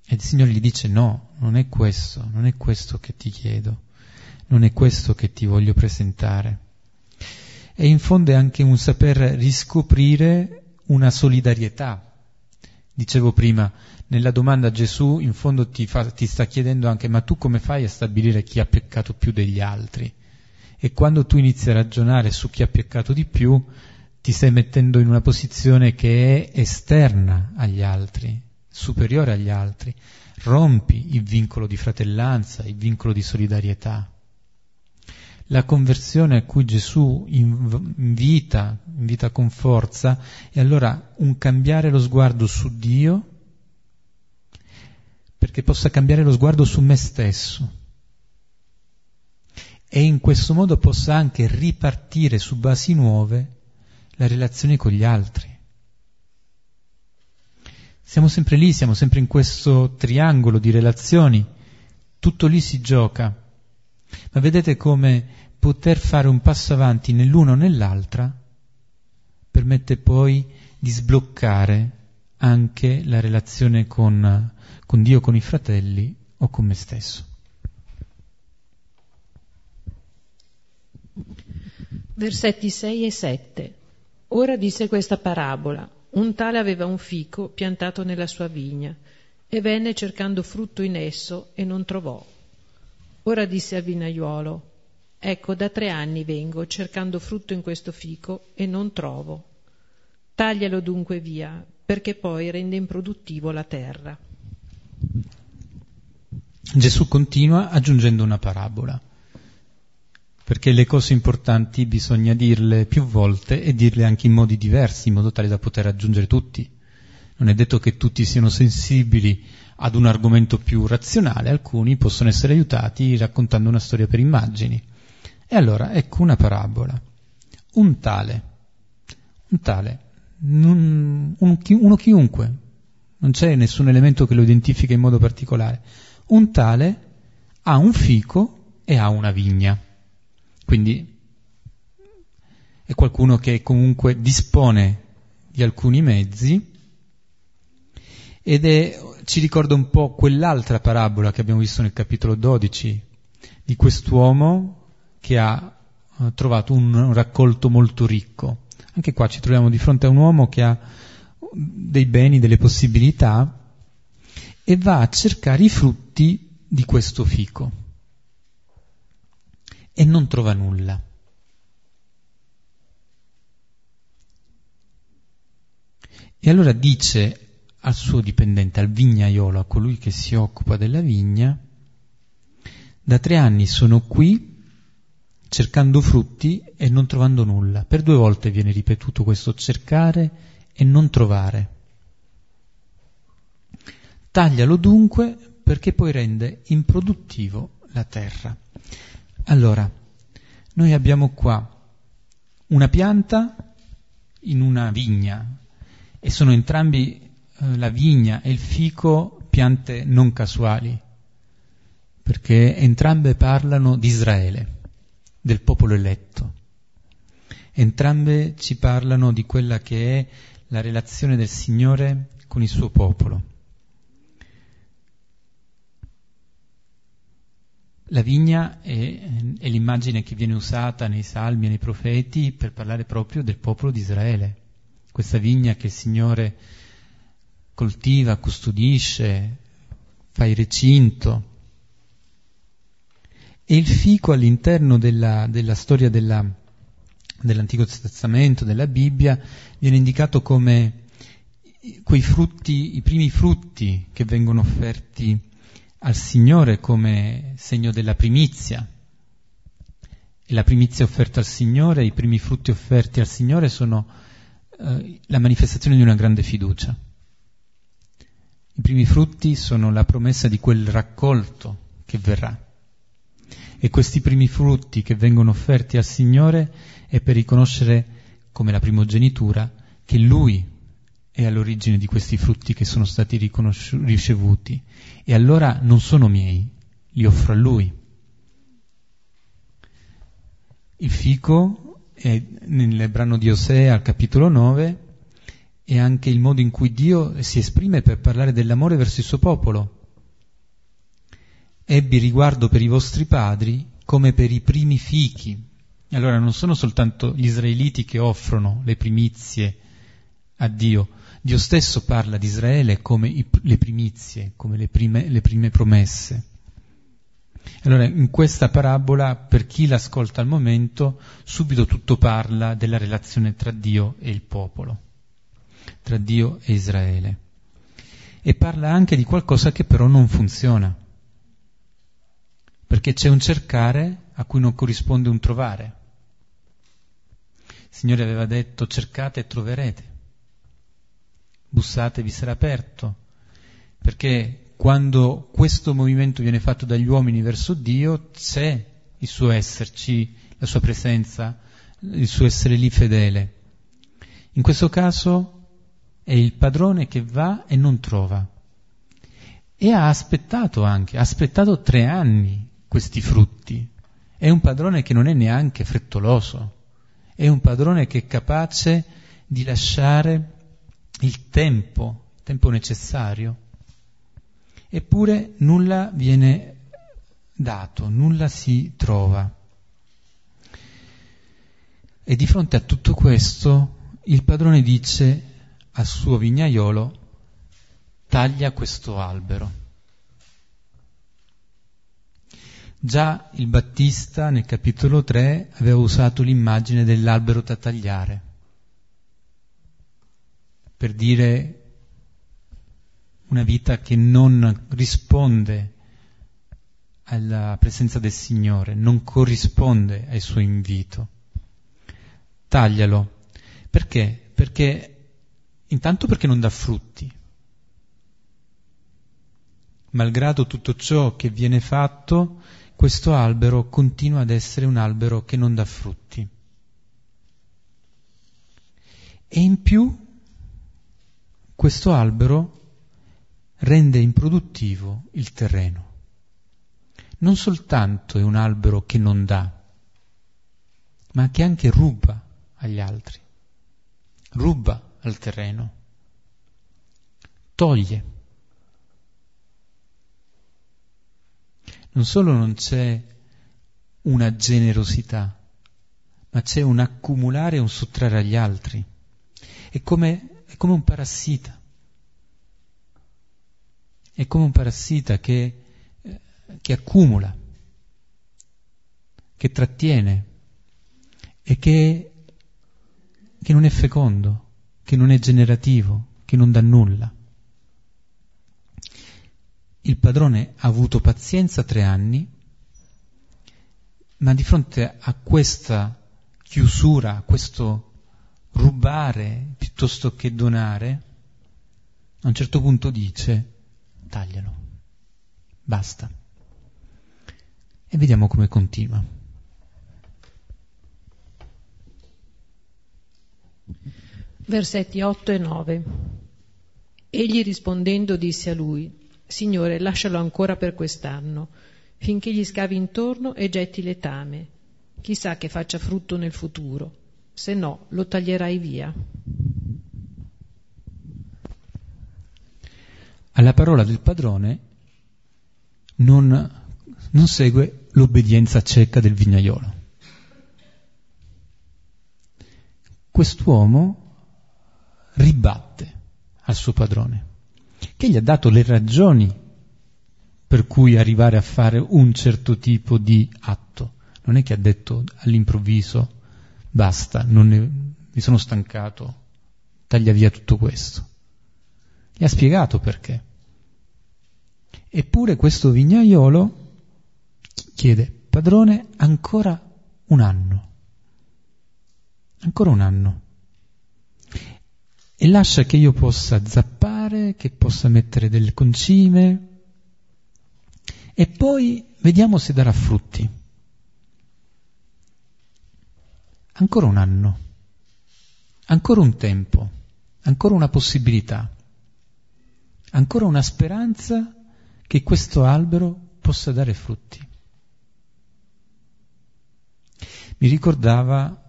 E il Signore gli dice no, non è questo, non è questo che ti chiedo, non è questo che ti voglio presentare. E in fondo è anche un saper riscoprire una solidarietà Dicevo prima, nella domanda Gesù in fondo ti, fa, ti, sta chiedendo anche ma tu come fai a stabilire chi ha peccato più degli altri? E quando tu inizi a ragionare su chi ha peccato di più, ti stai mettendo in una posizione che è esterna agli altri, superiore agli altri. Rompi il vincolo di fratellanza, il vincolo di solidarietà. La conversione a cui Gesù invita, invita con forza, è allora un cambiare lo sguardo su Dio perché possa cambiare lo sguardo su me stesso e in questo modo possa anche ripartire su basi nuove la relazione con gli altri. Siamo sempre lì, siamo sempre in questo triangolo di relazioni, tutto lì si gioca. Ma vedete come poter fare un passo avanti nell'uno o nell'altra permette poi di sbloccare anche la relazione con, con Dio, con i fratelli o con me stesso. Versetti 6 e 7. Ora disse questa parabola. Un tale aveva un fico piantato nella sua vigna e venne cercando frutto in esso e non trovò. Ora disse al vinaiuolo, ecco da tre anni vengo cercando frutto in questo fico e non trovo. Taglialo dunque via, perché poi rende improduttivo la terra. Gesù continua aggiungendo una parabola, perché le cose importanti bisogna dirle più volte e dirle anche in modi diversi, in modo tale da poter raggiungere tutti. Non è detto che tutti siano sensibili ad un argomento più razionale, alcuni possono essere aiutati raccontando una storia per immagini. E allora ecco una parabola. Un tale, un tale, un, un, uno chiunque, non c'è nessun elemento che lo identifica in modo particolare. Un tale ha un fico e ha una vigna. Quindi è qualcuno che comunque dispone di alcuni mezzi ed è, ci ricorda un po' quell'altra parabola che abbiamo visto nel capitolo 12 di quest'uomo che ha eh, trovato un raccolto molto ricco. Anche qua ci troviamo di fronte a un uomo che ha dei beni, delle possibilità e va a cercare i frutti di questo fico e non trova nulla. E allora dice al suo dipendente, al vignaiolo, a colui che si occupa della vigna, da tre anni sono qui cercando frutti e non trovando nulla. Per due volte viene ripetuto questo cercare e non trovare. Taglialo dunque perché poi rende improduttivo la terra. Allora, noi abbiamo qua una pianta in una vigna e sono entrambi eh, la vigna e il fico piante non casuali, perché entrambe parlano di Israele del popolo eletto. Entrambe ci parlano di quella che è la relazione del Signore con il suo popolo. La vigna è, è, l'immagine che viene usata nei salmi e nei profeti per parlare proprio del popolo di Israele. Questa vigna che il Signore coltiva, custodisce, fa il recinto, e il fico all'interno della, della storia della, dell'Antico Testamento, della Bibbia, viene indicato come quei frutti, i primi frutti che vengono offerti al Signore come segno della primizia. E la primizia offerta al Signore, i primi frutti offerti al Signore sono eh, la manifestazione di una grande fiducia. I primi frutti sono la promessa di quel raccolto che verrà e questi primi frutti che vengono offerti al Signore è per riconoscere come la primogenitura che Lui è all'origine di questi frutti che sono stati ricevuti e allora non sono miei, li offro a Lui. Il fico è nel brano di Osea al capitolo 9 è anche il modo in cui Dio si esprime per parlare dell'amore verso il suo popolo ebbi riguardo per i vostri padri come per i primi fichi. Allora non sono soltanto gli israeliti che offrono le primizie a Dio, Dio stesso parla di Israele come i, le primizie, come le prime, le prime promesse. Allora, in questa parabola, per chi l'ascolta al momento, subito tutto parla della relazione tra Dio e il popolo, tra Dio e Israele. E parla anche di qualcosa che però non funziona perché c'è un cercare a cui non corrisponde un trovare. Il Signore aveva detto cercate e troverete, bussate e vi sarà aperto, perché quando questo movimento viene fatto dagli uomini verso Dio c'è il suo esserci, la sua presenza, il suo essere lì fedele. In questo caso è il padrone che va e non trova. E ha aspettato anche, ha aspettato tre anni questi frutti. È un padrone che non è neanche frettoloso, è un padrone che è capace di lasciare il tempo, il tempo necessario. Eppure nulla viene dato, nulla si trova. E di fronte a tutto questo il padrone dice al suo vignaiolo taglia questo albero. Già il Battista nel capitolo 3 aveva usato l'immagine dell'albero da tagliare per dire una vita che non risponde alla presenza del Signore, non corrisponde al suo invito. Taglialo. Perché? Perché intanto perché non dà frutti. Malgrado tutto ciò che viene fatto, questo albero continua ad essere un albero che non dà frutti. E in più questo albero rende improduttivo il terreno. non soltanto è un albero che non dà, ma che anche ruba agli altri, ruba al terreno, toglie. Non solo non c'è una generosità, ma c'è un accumulare e un sottrarre agli altri. È come, è come un parassita. È come un parassita che, eh, che accumula, che trattiene e che, che non è fecondo, che non è generativo, che non dà nulla. Il padrone ha avuto pazienza tre anni, ma di fronte a questa chiusura, questo rubare piuttosto che donare, a un certo punto dice taglialo, basta. E vediamo come continua. Versetti 8 e 9. Egli rispondendo disse a lui, Signore, lascialo ancora per quest'anno, finché gli scavi intorno e getti letame chissà che faccia frutto nel futuro, se no lo taglierai via. Alla parola del padrone non, non segue l'obbedienza cieca del vignaiolo. Quest'uomo ribatte al suo padrone, che gli ha dato le ragioni per cui arrivare a fare un certo tipo di atto non è che ha detto all'improvviso basta, ne, mi sono stancato, taglia via tutto questo. Gli ha spiegato perché. Eppure questo vignaiolo chiede, padrone, ancora un anno, ancora un anno, e lascia che io possa zappare, che possa mettere delle concime, e poi vediamo se darà frutti. ancora un anno, ancora un tempo, ancora una possibilità, ancora una speranza che questo albero possa dare frutti. Mi ricordava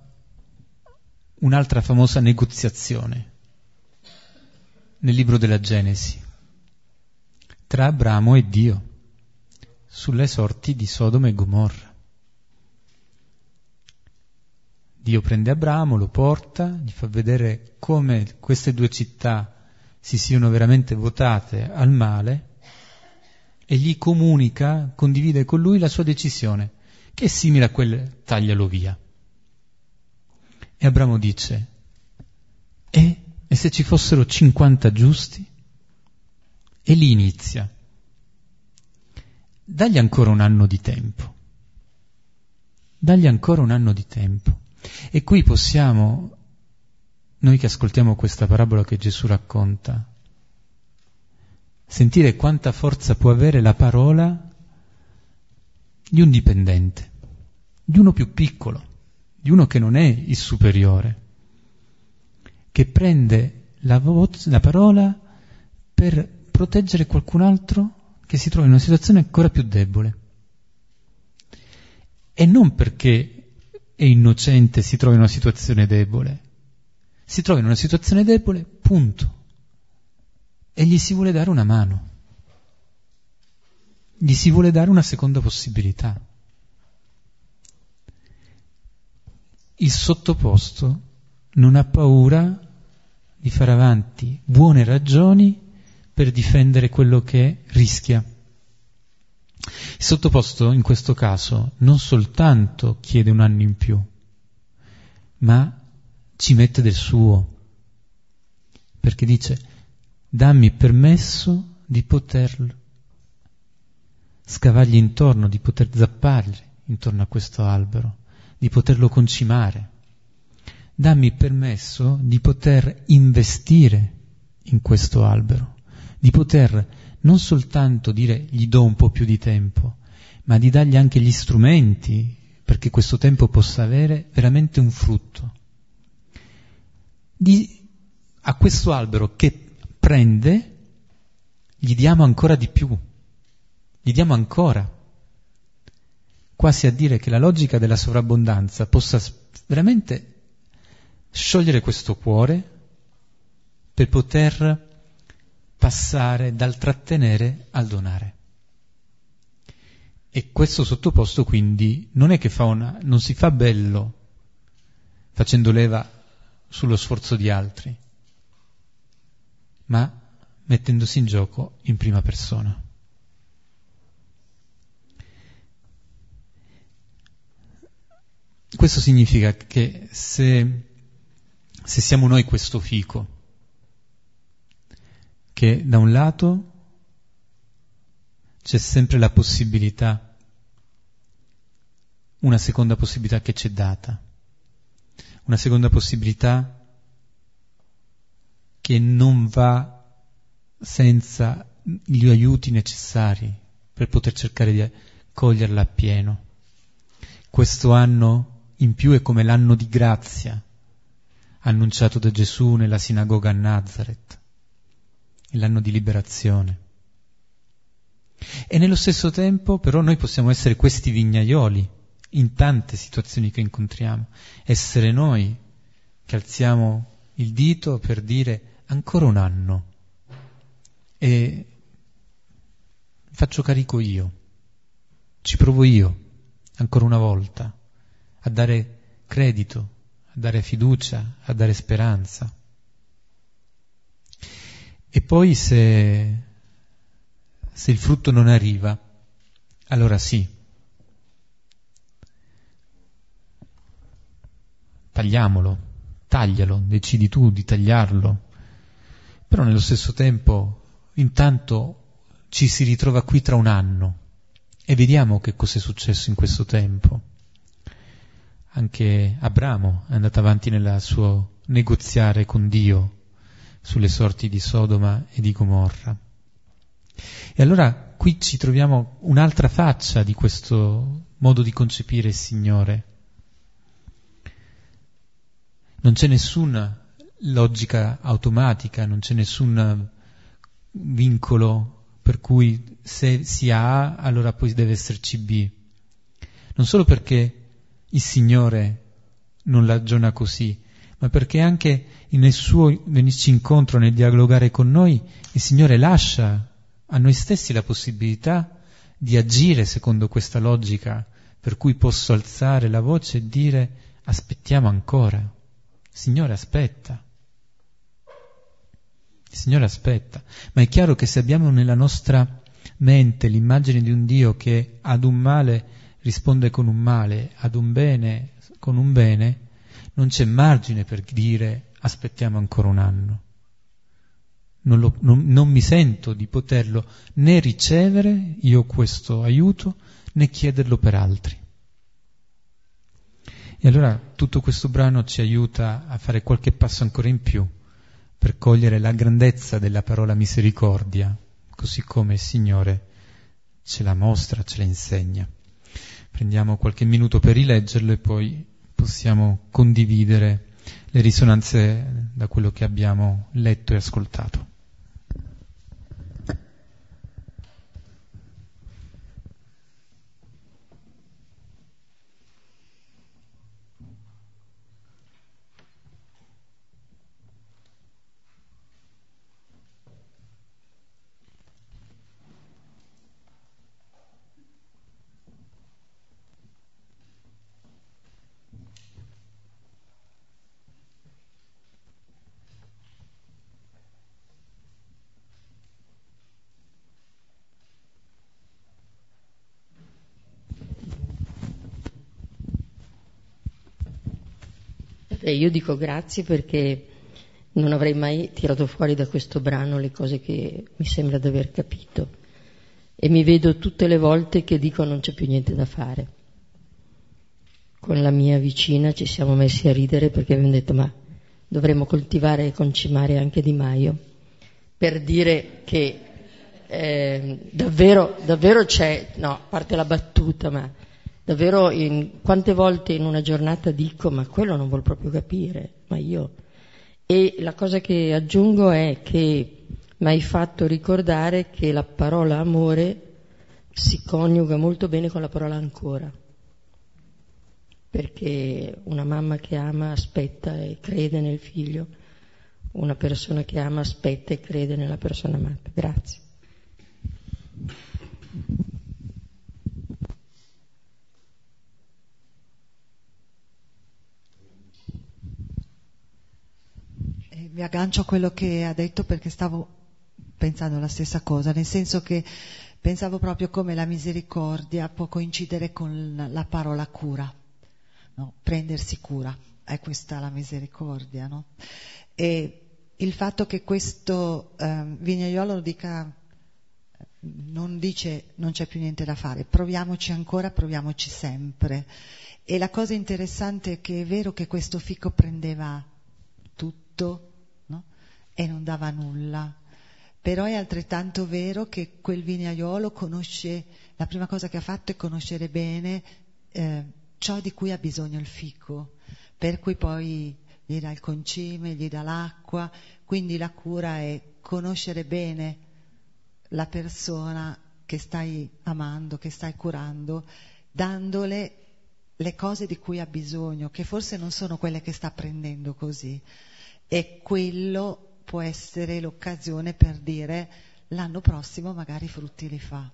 un'altra famosa negoziazione nel libro della Genesi tra Abramo e Dio sulle sorti di Sodoma e Gomorra. Dio prende Abramo, lo porta, gli fa vedere come queste due città si siano veramente votate al male e gli comunica, condivide con lui la sua decisione, che è simile a quella taglialo via. E Abramo dice, e, e se ci fossero 50 giusti? E lì inizia. Dagli ancora un anno di tempo. Dagli ancora un anno di tempo. E qui possiamo, noi che ascoltiamo questa parabola che Gesù racconta, sentire quanta forza può avere la parola di un dipendente, di uno più piccolo, di uno che non è il superiore, che prende la, voce, la parola per proteggere qualcun altro che si trova in una situazione ancora più debole. E non perché è innocente si trova in una situazione debole. Si trova in una situazione debole, punto. E gli si vuole dare una mano. Gli si vuole dare una seconda possibilità. Il sottoposto non ha paura di fare avanti buone ragioni per difendere quello che rischia. Il sottoposto in questo caso non soltanto chiede un anno in più, ma ci mette del suo, perché dice dammi permesso di poter scavargli intorno, di poter zappargli intorno a questo albero, di poterlo concimare. Dammi permesso di poter investire in questo albero, di poter non soltanto dire gli do un po' più di tempo, ma di dargli anche gli strumenti perché questo tempo possa avere veramente un frutto. Di, a questo albero che prende, gli diamo ancora di più, gli diamo ancora, quasi a dire che la logica della sovrabbondanza possa veramente sciogliere questo cuore per poter passare dal trattenere al donare. E questo sottoposto quindi non è che fa una, non si fa bello facendo leva sullo sforzo di altri, ma mettendosi in gioco in prima persona. Questo significa che se, se siamo noi questo fico, che da un lato c'è sempre la possibilità, una seconda possibilità che ci è data, una seconda possibilità che non va senza gli aiuti necessari per poter cercare di coglierla appieno. Questo anno in più è come l'anno di grazia annunciato da Gesù nella sinagoga a Nazareth l'anno di liberazione. E nello stesso tempo però noi possiamo essere questi vignaioli in tante situazioni che incontriamo, essere noi che alziamo il dito per dire ancora un anno e faccio carico io, ci provo io ancora una volta a dare credito, dare fiducia, a dare speranza. E poi se, se il frutto non arriva, allora sì, tagliamolo, taglialo, decidi tu di tagliarlo, però nello stesso tempo, intanto ci si ritrova qui tra un anno e vediamo che cosa è successo in questo tempo. Anche Abramo è andato avanti nel suo negoziare con Dio sulle sorti di Sodoma e di Gomorra. E allora qui ci troviamo un'altra faccia di questo modo di concepire il Signore. Non c'è nessuna logica automatica, non c'è nessun vincolo per cui se si ha A allora poi deve esserci B. Non solo perché il Signore non ragiona così, ma perché anche nel suo venirci incontro, nel dialogare con noi, il Signore lascia a noi stessi la possibilità di agire secondo questa logica per cui posso alzare la voce e dire aspettiamo ancora. Signore aspetta. Il Signore aspetta. Ma è chiaro che se abbiamo nella nostra mente l'immagine di un Dio che ad un male risponde con un male, ad un bene con un bene, non c'è margine per dire aspettiamo ancora un anno. Non, lo, non, non, mi sento di poterlo né ricevere io questo aiuto né chiederlo per altri. E allora tutto questo brano ci aiuta a fare qualche passo ancora in più per cogliere la grandezza della parola misericordia, così come il Signore ce la mostra, ce la insegna. Prendiamo qualche minuto per rileggerlo e poi possiamo condividere le risonanze da quello che abbiamo letto e ascoltato. E io dico grazie perché non avrei mai tirato fuori da questo brano le cose che mi sembra di aver capito. E mi vedo tutte le volte che dico non c'è più niente da fare. Con la mia vicina ci siamo messi a ridere perché abbiamo detto ma dovremmo coltivare e concimare anche Di Maio per dire che eh, davvero, davvero c'è, no, a parte la battuta, ma davvero in, quante volte in una giornata dico ma quello non vuol proprio capire, ma io. E la cosa che aggiungo è che mi hai fatto ricordare che la parola amore si coniuga molto bene con la parola ancora. perché una mamma che ama aspetta e crede nel figlio, una persona che ama aspetta e crede nella persona amata. Grazie. Mi aggancio a quello che ha detto perché stavo pensando la stessa cosa, nel senso che pensavo proprio come la misericordia può coincidere con la parola cura, no? prendersi cura, è questa la misericordia. No? E il fatto che questo eh, vignaiolo dica, non dice non c'è più niente da fare, proviamoci ancora, proviamoci sempre. E la cosa interessante è che è vero che questo fico prendeva tutto? E non dava nulla, però è altrettanto vero che quel vignaiolo conosce, la prima cosa che ha fatto è conoscere bene eh, ciò di cui ha bisogno il fico, per cui poi gli dà il concime, gli dà l'acqua, quindi la cura è conoscere bene la persona che stai amando, che stai curando, dandole le cose di cui ha bisogno, che forse non sono quelle che sta prendendo così. E quello può essere l'occasione per dire l'anno prossimo magari i frutti li fa.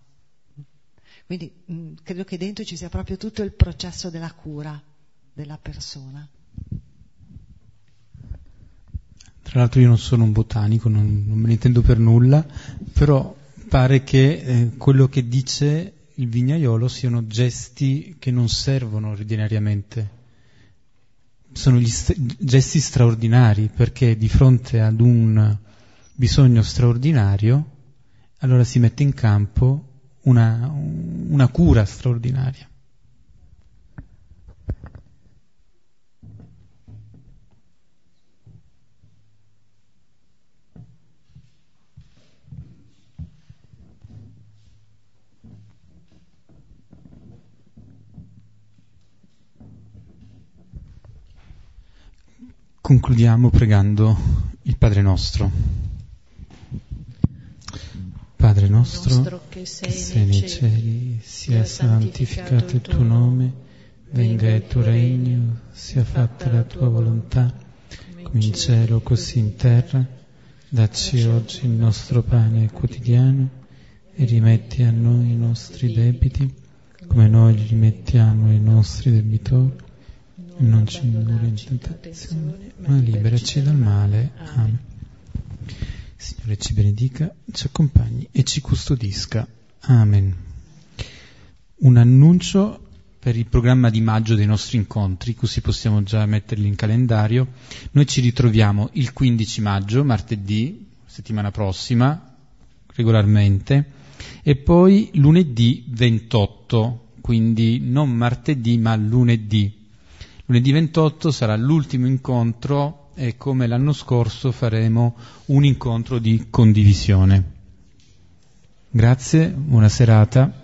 Quindi mm, credo che dentro ci sia proprio tutto il processo della cura della persona. Tra l'altro io non sono un botanico, non, non me ne intendo per nulla, però pare che eh, quello che dice il vignaiolo siano gesti che non servono ordinariamente sono st- gesti straordinari perché di fronte ad un bisogno straordinario allora si mette in campo una, una cura straordinaria. Concludiamo pregando il Padre nostro. Padre nostro, nostro che sei, che sei nei cieli, sia santificato il tuo nome, venga il tuo regno, sia fatta la tua volontà, come in cielo così in terra. Dacci oggi il nostro pane quotidiano e rimetti a noi i nostri debiti, come noi li rimettiamo ai nostri debitori non ci indurre in tentazione, ma liberaci dal male. Amen. Signore ci benedica, ci accompagni e ci custodisca. Amen. Un annuncio per il programma di maggio dei nostri incontri, così possiamo già metterli in calendario. Noi ci ritroviamo il 15 maggio, martedì, settimana prossima, regolarmente, e poi lunedì 28, quindi non martedì ma lunedì Lunedì 28 sarà l'ultimo incontro e come l'anno scorso faremo un incontro di condivisione. Grazie, buona serata.